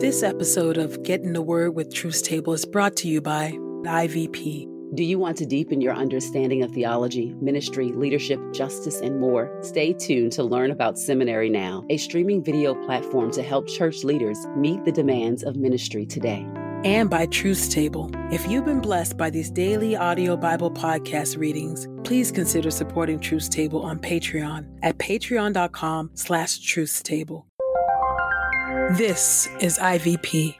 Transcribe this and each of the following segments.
This episode of Get in the Word with Truth's Table is brought to you by IVP. Do you want to deepen your understanding of theology, ministry, leadership, justice, and more? Stay tuned to learn about Seminary Now, a streaming video platform to help church leaders meet the demands of ministry today. And by Truth's Table. If you've been blessed by these daily audio Bible podcast readings, please consider supporting Truth's Table on Patreon at patreon.com slash truthstable. This is IVP.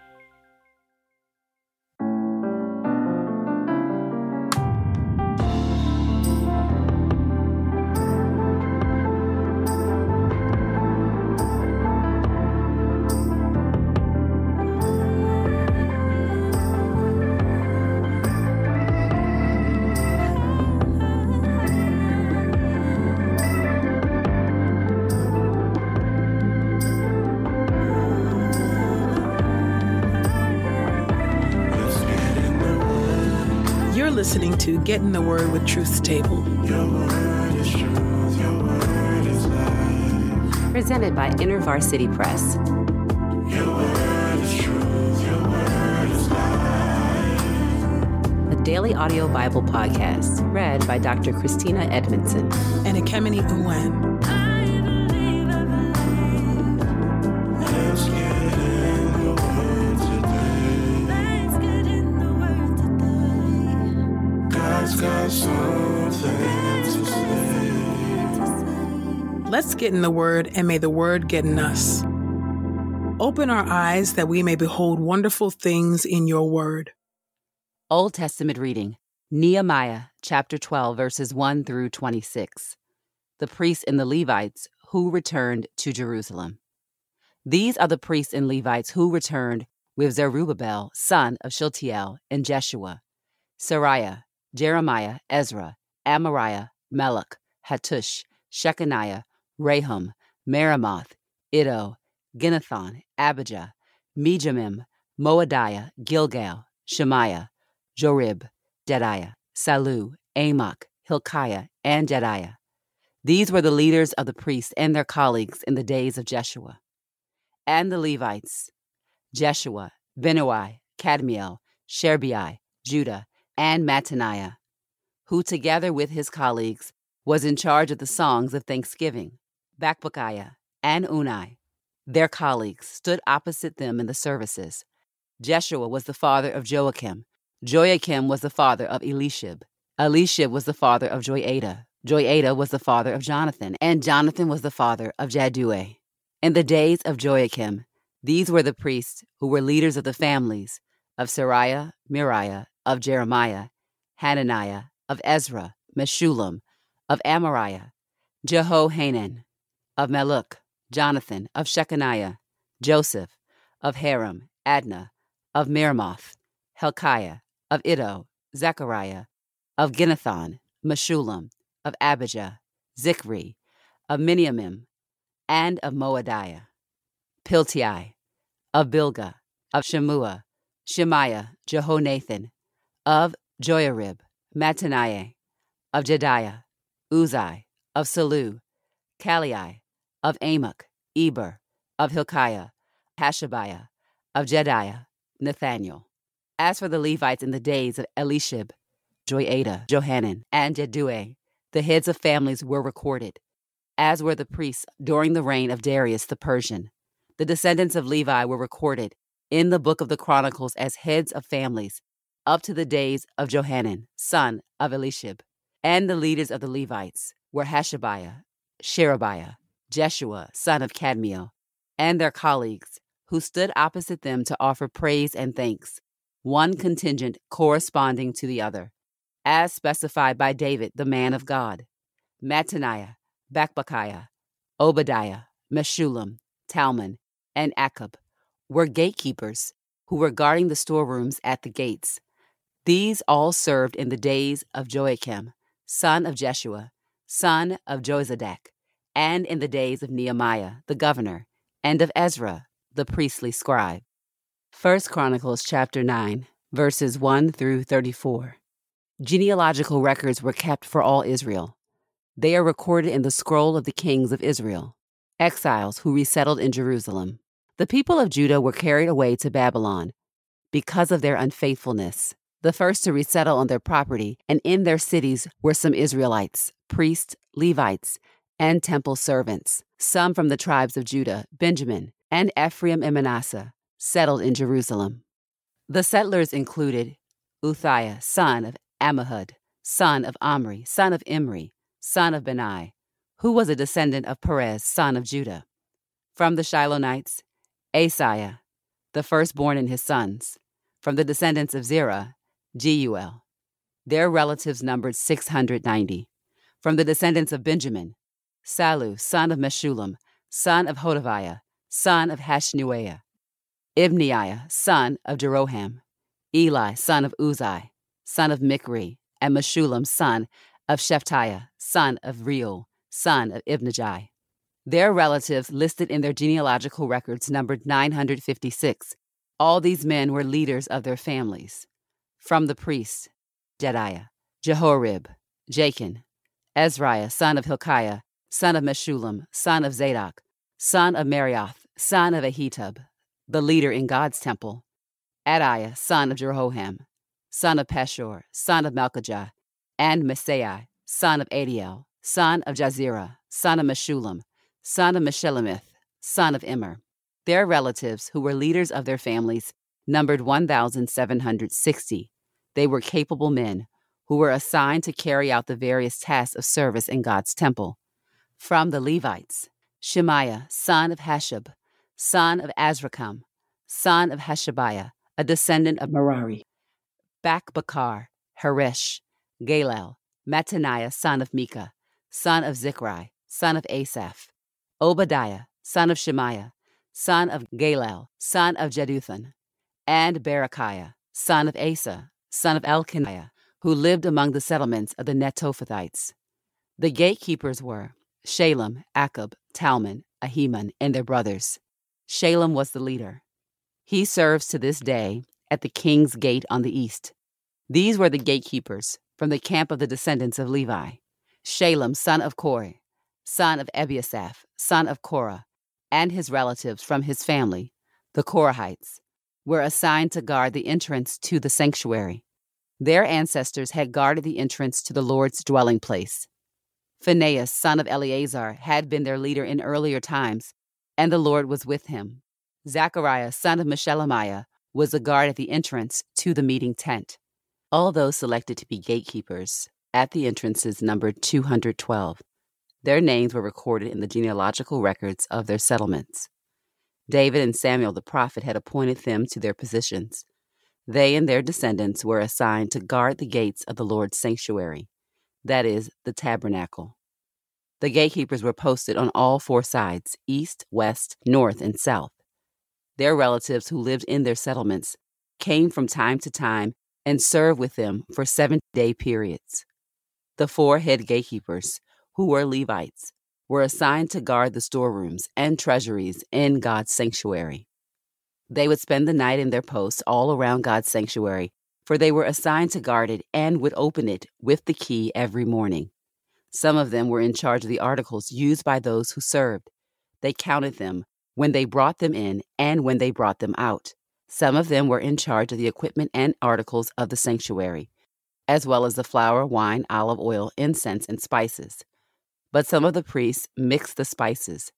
Listening to Get in the Word with Truth's Table. Presented by InterVarsity Press. A daily audio Bible podcast read by Dr. Christina Edmondson. and Ekemini Uwan. Let's get in the Word, and may the Word get in us. Open our eyes that we may behold wonderful things in your Word. Old Testament reading Nehemiah chapter 12, verses 1 through 26. The priests and the Levites who returned to Jerusalem. These are the priests and Levites who returned with Zerubbabel, son of Shealtiel, and Jeshua, Sariah, Jeremiah, Ezra, Amariah, Melech, Hattush, Shechaniah, Rahum, Meremoth, Iddo, Ginnethon, Abijah, Mijamin, Moadiah, Gilgal, Shemaiah, Jorib, Jedaiah, Sallu, Amok, Hilkiah, and Jedaiah. These were the leaders of the priests and their colleagues in the days of Jeshua. And the Levites, Jeshua, Benui, Kadmiel, Sherbai, Judah, and Mattaniah, who together with his colleagues was in charge of the songs of thanksgiving. Bakbukiah and Unai, their colleagues, stood opposite them in the services. Jeshua was the father of Joachim. Joachim was the father of Elishib. Elishib was the father of Joiada. Joiada was the father of Jonathan, and Jonathan was the father of Jaddua. In the days of Joachim, these were the priests who were leaders of the families of Sariah, Miriah, of Jeremiah, Hananiah, of Ezra, Meshullam, of Amariah, Jehohanan, of Malluch, Jonathan, of Shechaniah, Joseph, of Haram, Adnah, of Meremoth, Helkiah, of Iddo, Zechariah, of Ginnethon, Meshullam, of Abijah, Zicri, of Miniamin, and of Moadiah, Piltai, of Bilgah, of Shemua, Shemaiah, Jehonathan, of Joiarib, Mattaniah, of Jedaiah, Uzai, of Salu, Kallai, of Amok, Eber, of Hilkiah, Hashabiah, of Jedaiah, Nathaniel. As for the Levites in the days of Elishib, Joiada, Johanan, and Jeduah, the heads of families were recorded, as were the priests during the reign of Darius the Persian. The descendants of Levi were recorded in the book of the Chronicles as heads of families up to the days of Johanan, son of Elishib. And the leaders of the Levites were Hashabiah, Sherebiah, Jeshua, son of Kadmiel, and their colleagues, who stood opposite them to offer praise and thanks, one contingent corresponding to the other, as specified by David, the man of God. Mattaniah, Bakbukiah, Obadiah, Meshullam, Talmon, and Akub were gatekeepers who were guarding the storerooms at the gates. These all served in the days of Joachim, son of Jeshua, son of Jozadak, and in the days of Nehemiah, the governor, and of Ezra, the priestly scribe. 1 Chronicles chapter 9, verses 1 through 34. Genealogical records were kept for all Israel. They are recorded in the scroll of the kings of Israel, exiles who resettled in Jerusalem. The people of Judah were carried away to Babylon because of their unfaithfulness. The first to resettle on their property and in their cities were some Israelites, priests, Levites, and temple servants, some from the tribes of Judah, Benjamin, and Ephraim and Manasseh, settled in Jerusalem. The settlers included Uthiah, son of Ammihud, son of Omri, son of Imri, son of Benai, who was a descendant of Perez, son of Judah. From the Shilonites, Asaiah, the firstborn and his sons. From the descendants of Zerah, Jeuel. Their relatives numbered 690. From the descendants of Benjamin, Sallu, son of Meshullam, son of Hodaviah, son of Hashanuiah. Ibneiah, son of Jeroham. Eli, son of Uzai, son of Micri, and Meshullam, son of Shephatiah, son of Reuel, son of Ibnijah. Their relatives listed in their genealogical records numbered 956. All these men were leaders of their families. From the priests, Jedaiah, Jehorib, Jakin, Ezriah, son of Hilkiah, son of Meshullam, son of Zadok, son of Meraioth, son of Ahitub, the leader in God's temple, Adaiah, son of Jeroham, son of Pashhur, son of Malchijah, and Maaseiah, son of Adiel, son of Jahzerah, son of Meshullam, son of Meshillemith, son of Immer. Their relatives, who were leaders of their families, numbered 1,760. They were capable men who were assigned to carry out the various tasks of service in God's temple. From the Levites, Shemaiah, son of Hasshub, son of Azrikam, son of Hashabiah, a descendant of Merari. Bakbakkar, Harish, Galal, Mattaniah, son of Micah, son of Zicri, son of Asaph, Obadiah, son of Shemaiah, son of Galal, son of Jeduthun, and Berechiah, son of Asa, son of Elkaniah, who lived among the settlements of the Netophathites. The gatekeepers were Shallum, Akkub, Talmon, Ahiman, and their brothers. Shalem was the leader. He serves to this day at the king's gate on the east. These were the gatekeepers from the camp of the descendants of Levi Shalem, son of Kore, son of Ebiasaph, son of Korah, and his relatives from his family, the Korahites, were assigned to guard the entrance to the sanctuary. Their ancestors had guarded the entrance to the Lord's dwelling place. Phinehas, son of Eleazar, had been their leader in earlier times, and the Lord was with him. Zechariah, son of Meshelemiah, was a guard at the entrance to the meeting tent. All those selected to be gatekeepers at the entrances numbered 212. Their names were recorded in the genealogical records of their settlements. David and Samuel the prophet had appointed them to their positions. They and their descendants were assigned to guard the gates of the Lord's sanctuary, that is, the tabernacle. The gatekeepers were posted on all four sides east, west, north, and south. Their relatives who lived in their settlements came from time to time and served with them for seven day periods. The four head gatekeepers who were Levites, were assigned to guard the storerooms and treasuries in God's sanctuary. They would spend the night in their posts all around God's sanctuary, for they were assigned to guard it and would open it with the key every morning. Some of them were in charge of the articles used by those who served. They counted them when they brought them in and when they brought them out. Some of them were in charge of the equipment and articles of the sanctuary, as well as the flour, wine, olive oil, incense, and spices. But some of the priests mixed the spices.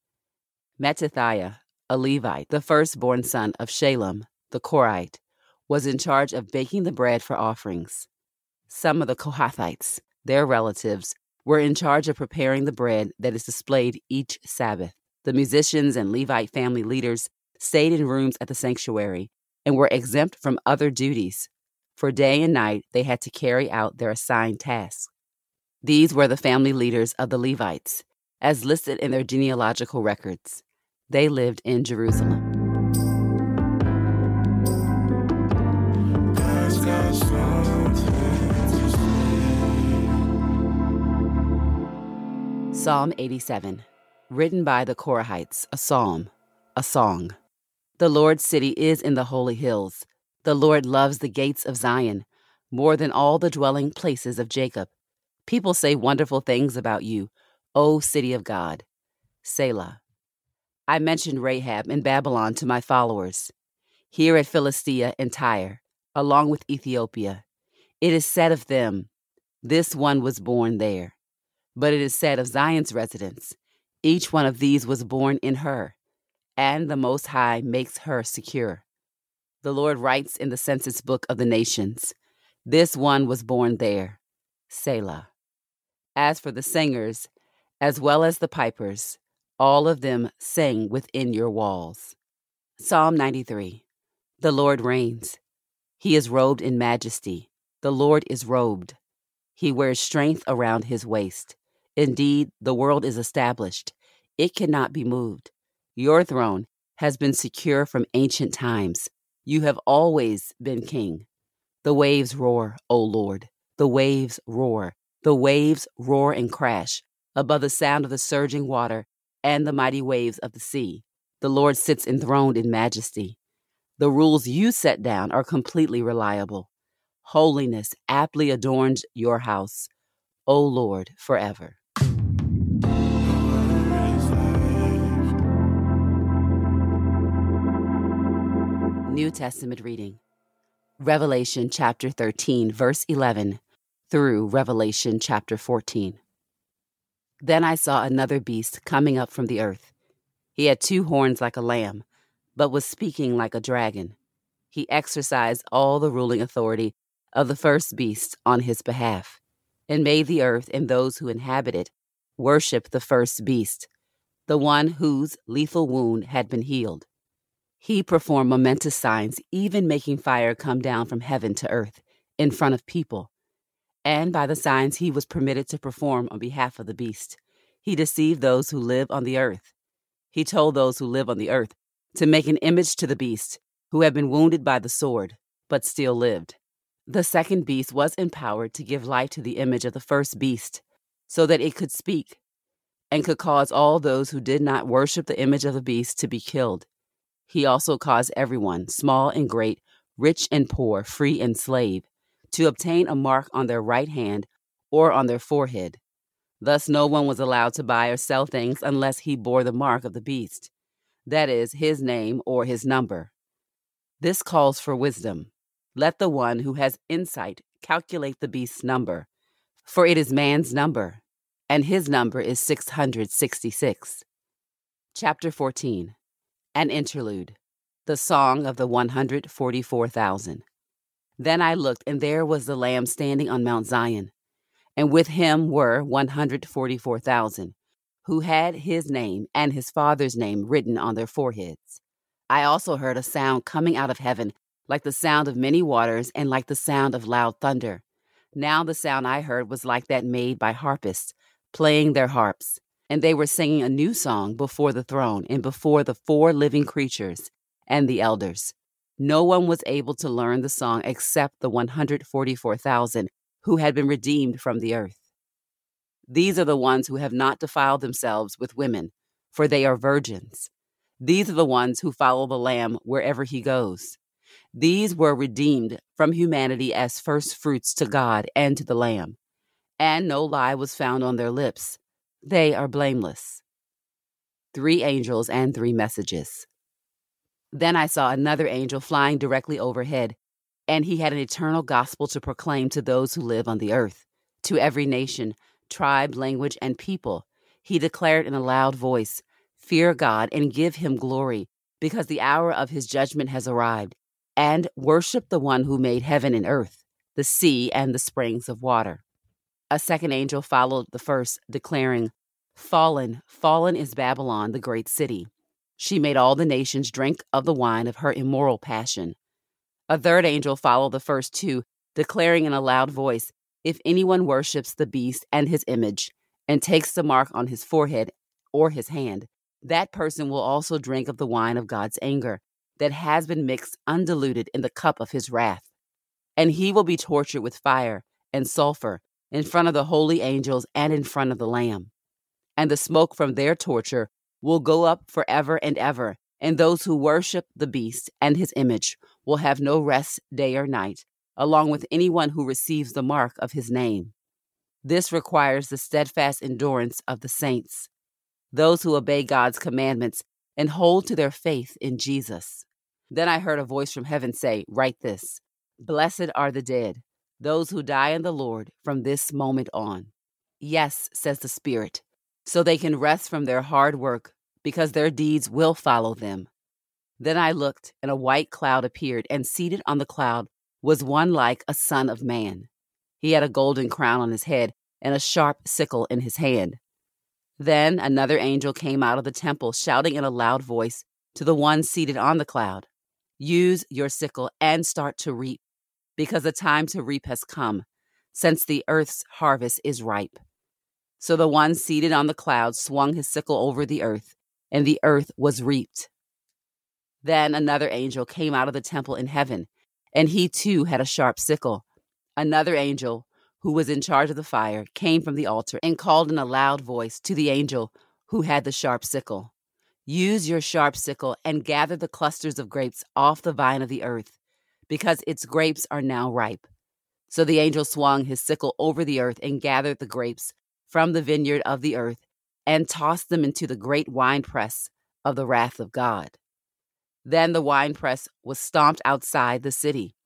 Mattithiah, a Levite, the firstborn son of Shalem, the Korite, was in charge of baking the bread for offerings. Some of the Kohathites, their relatives, were in charge of preparing the bread that is displayed each Sabbath. The musicians and Levite family leaders stayed in rooms at the sanctuary and were exempt from other duties. For day and night, they had to carry out their assigned tasks. These were the family leaders of the Levites, as listed in their genealogical records. They lived in Jerusalem. Psalm 87, written by the Korahites, a psalm, a song. The Lord's city is in the holy hills. The Lord loves the gates of Zion more than all the dwelling places of Jacob. People say wonderful things about you, O city of God. Selah. I mentioned Rahab and Babylon to my followers. Here at Philistia and Tyre, along with Ethiopia, it is said of them, This one was born there. But it is said of Zion's residents, Each one of these was born in her, and the Most High makes her secure. The Lord writes in the census book of the nations, This one was born there. Selah. As for the singers, as well as the pipers, all of them sing within your walls. Psalm 93 The Lord reigns. He is robed in majesty. The Lord is robed. He wears strength around his waist. Indeed, the world is established, it cannot be moved. Your throne has been secure from ancient times. You have always been king. The waves roar, O Lord. The waves roar. The waves roar and crash above the sound of the surging water and the mighty waves of the sea. The Lord sits enthroned in majesty. The rules you set down are completely reliable. Holiness aptly adorns your house, O Lord, forever. New Testament reading Revelation chapter 13, verse 11 through Revelation chapter 14. Then I saw another beast coming up from the earth. He had two horns like a lamb, but was speaking like a dragon. He exercised all the ruling authority of the first beast on his behalf, and made the earth and those who inhabit it worship the first beast, the one whose lethal wound had been healed. He performed momentous signs, even making fire come down from heaven to earth in front of people. And by the signs he was permitted to perform on behalf of the beast, he deceived those who live on the earth. He told those who live on the earth to make an image to the beast, who had been wounded by the sword, but still lived. The second beast was empowered to give life to the image of the first beast, so that it could speak, and could cause all those who did not worship the image of the beast to be killed. He also caused everyone, small and great, rich and poor, free and slave, to obtain a mark on their right hand or on their forehead. Thus, no one was allowed to buy or sell things unless he bore the mark of the beast, that is, his name or his number. This calls for wisdom. Let the one who has insight calculate the beast's number, for it is man's number, and his number is 666. Chapter 14 an interlude. The Song of the 144,000. Then I looked, and there was the Lamb standing on Mount Zion, and with him were 144,000, who had his name and his father's name written on their foreheads. I also heard a sound coming out of heaven, like the sound of many waters and like the sound of loud thunder. Now the sound I heard was like that made by harpists, playing their harps and they were singing a new song before the throne and before the four living creatures and the elders. No one was able to learn the song except the 144,000 who had been redeemed from the earth. These are the ones who have not defiled themselves with women, for they are virgins. These are the ones who follow the Lamb wherever he goes. These were redeemed from humanity as first fruits to God and to the Lamb. And no lie was found on their lips. They are blameless. Three angels and three messages. Then I saw another angel flying directly overhead, and he had an eternal gospel to proclaim to those who live on the earth, to every nation, tribe, language, and people. He declared in a loud voice, Fear God and give him glory, because the hour of his judgment has arrived, and worship the one who made heaven and earth, the sea, and the springs of water. A second angel followed the first, declaring, Fallen, fallen is Babylon, the great city. She made all the nations drink of the wine of her immoral passion. A third angel followed the first two, declaring in a loud voice, If anyone worships the beast and his image, and takes the mark on his forehead or his hand, that person will also drink of the wine of God's anger, that has been mixed undiluted in the cup of his wrath. And he will be tortured with fire and sulfur in front of the holy angels and in front of the Lamb. And the smoke from their torture will go up forever and ever, and those who worship the beast and his image will have no rest day or night, along with anyone who receives the mark of his name. This requires the steadfast endurance of the saints, those who obey God's commandments and hold to their faith in Jesus. Then I heard a voice from heaven say, Write this Blessed are the dead, those who die in the Lord from this moment on. Yes, says the Spirit, so they can rest from their hard work, because their deeds will follow them. Then I looked, and a white cloud appeared, and seated on the cloud was one like a son of man. He had a golden crown on his head and a sharp sickle in his hand. Then another angel came out of the temple, shouting in a loud voice to the one seated on the cloud Use your sickle and start to reap, because the time to reap has come, since the earth's harvest is ripe. So the one seated on the cloud swung his sickle over the earth, and the earth was reaped. Then another angel came out of the temple in heaven, and he too had a sharp sickle. Another angel, who was in charge of the fire, came from the altar and called in a loud voice to the angel who had the sharp sickle Use your sharp sickle and gather the clusters of grapes off the vine of the earth, because its grapes are now ripe. So the angel swung his sickle over the earth and gathered the grapes from the vineyard of the earth and tossed them into the great winepress of the wrath of God. Then the winepress was stomped outside the city,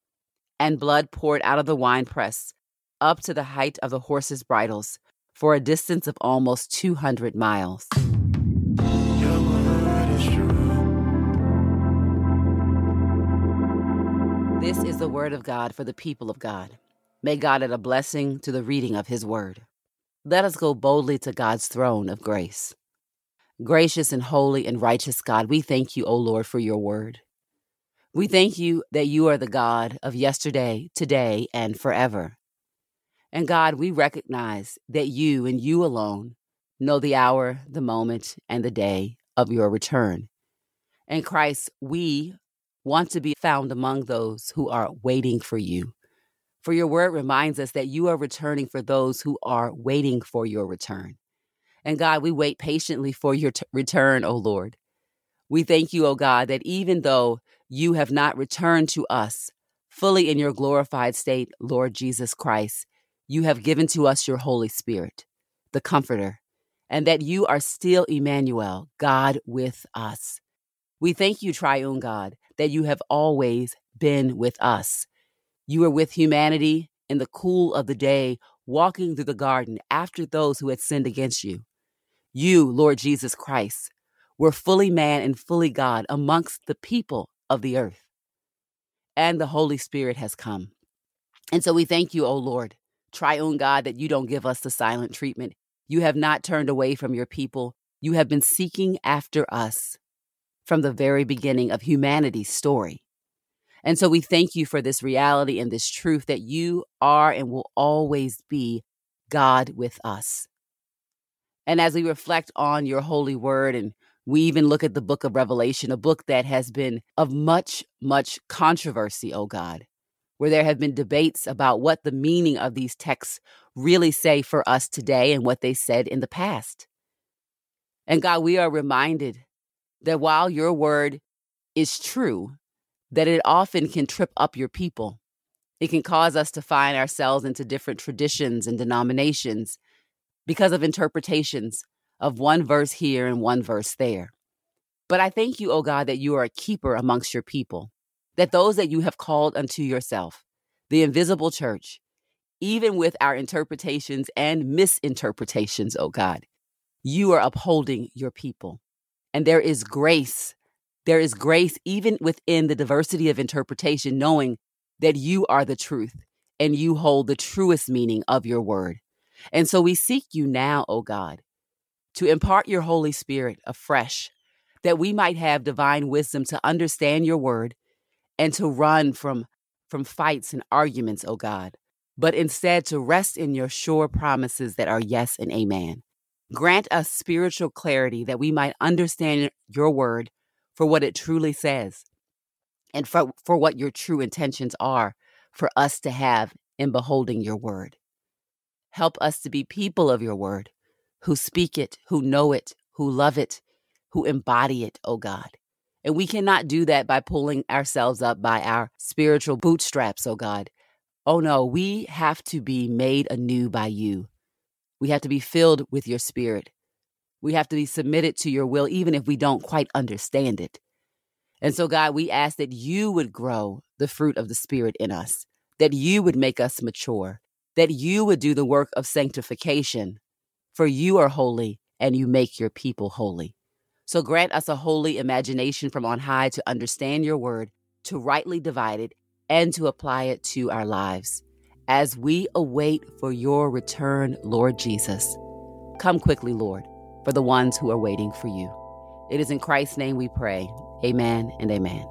and blood poured out of the winepress up to the height of the horses' bridles for a distance of almost 200 miles. This is the word of God for the people of God. May God add a blessing to the reading of his word. Let us go boldly to God's throne of grace. Gracious and holy and righteous God, we thank you, O Lord, for your word. We thank you that you are the God of yesterday, today, and forever. And God, we recognize that you and you alone know the hour, the moment, and the day of your return. And Christ, we want to be found among those who are waiting for you. For your word reminds us that you are returning for those who are waiting for your return. And God, we wait patiently for your t- return, O Lord. We thank you, O God, that even though you have not returned to us fully in your glorified state, Lord Jesus Christ, you have given to us your Holy Spirit, the Comforter, and that you are still Emmanuel, God with us. We thank you, Triune God, that you have always been with us. You were with humanity in the cool of the day, walking through the garden after those who had sinned against you. You, Lord Jesus Christ, were fully man and fully God amongst the people of the earth. And the Holy Spirit has come. And so we thank you, O Lord, triune God, that you don't give us the silent treatment. You have not turned away from your people. You have been seeking after us from the very beginning of humanity's story. And so we thank you for this reality and this truth that you are and will always be God with us. And as we reflect on your holy word, and we even look at the book of Revelation, a book that has been of much, much controversy, oh God, where there have been debates about what the meaning of these texts really say for us today and what they said in the past. And God, we are reminded that while your word is true, that it often can trip up your people. It can cause us to find ourselves into different traditions and denominations because of interpretations of one verse here and one verse there. But I thank you, O God, that you are a keeper amongst your people, that those that you have called unto yourself, the invisible church, even with our interpretations and misinterpretations, O God, you are upholding your people. And there is grace. There is grace even within the diversity of interpretation, knowing that you are the truth and you hold the truest meaning of your word. And so we seek you now, O God, to impart your Holy Spirit afresh, that we might have divine wisdom to understand your word and to run from, from fights and arguments, O God, but instead to rest in your sure promises that are yes and amen. Grant us spiritual clarity that we might understand your word for what it truly says and for, for what your true intentions are for us to have in beholding your word. Help us to be people of your word who speak it, who know it, who love it, who embody it, oh God. And we cannot do that by pulling ourselves up by our spiritual bootstraps, oh God. Oh no, we have to be made anew by you. We have to be filled with your spirit. We have to be submitted to your will, even if we don't quite understand it. And so, God, we ask that you would grow the fruit of the Spirit in us, that you would make us mature, that you would do the work of sanctification. For you are holy and you make your people holy. So grant us a holy imagination from on high to understand your word, to rightly divide it, and to apply it to our lives. As we await for your return, Lord Jesus, come quickly, Lord, for the ones who are waiting for you. It is in Christ's name we pray. Amen and amen.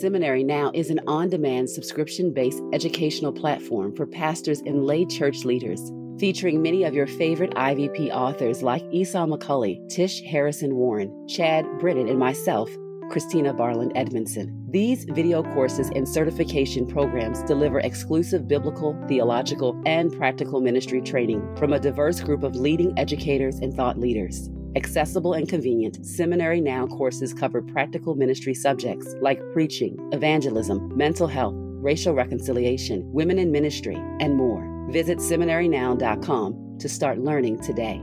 Seminary Now is an on demand subscription based educational platform for pastors and lay church leaders featuring many of your favorite IVP authors like Esau McCaulley, Tish Harrison Warren, Chad Britton, and myself, Christina Barland Edmondson. These video courses and certification programs deliver exclusive biblical, theological, and practical ministry training from a diverse group of leading educators and thought leaders. Accessible and convenient, Seminary Now courses cover practical ministry subjects like preaching, evangelism, mental health, racial reconciliation, women in ministry, and more. Visit seminarynow.com to start learning today.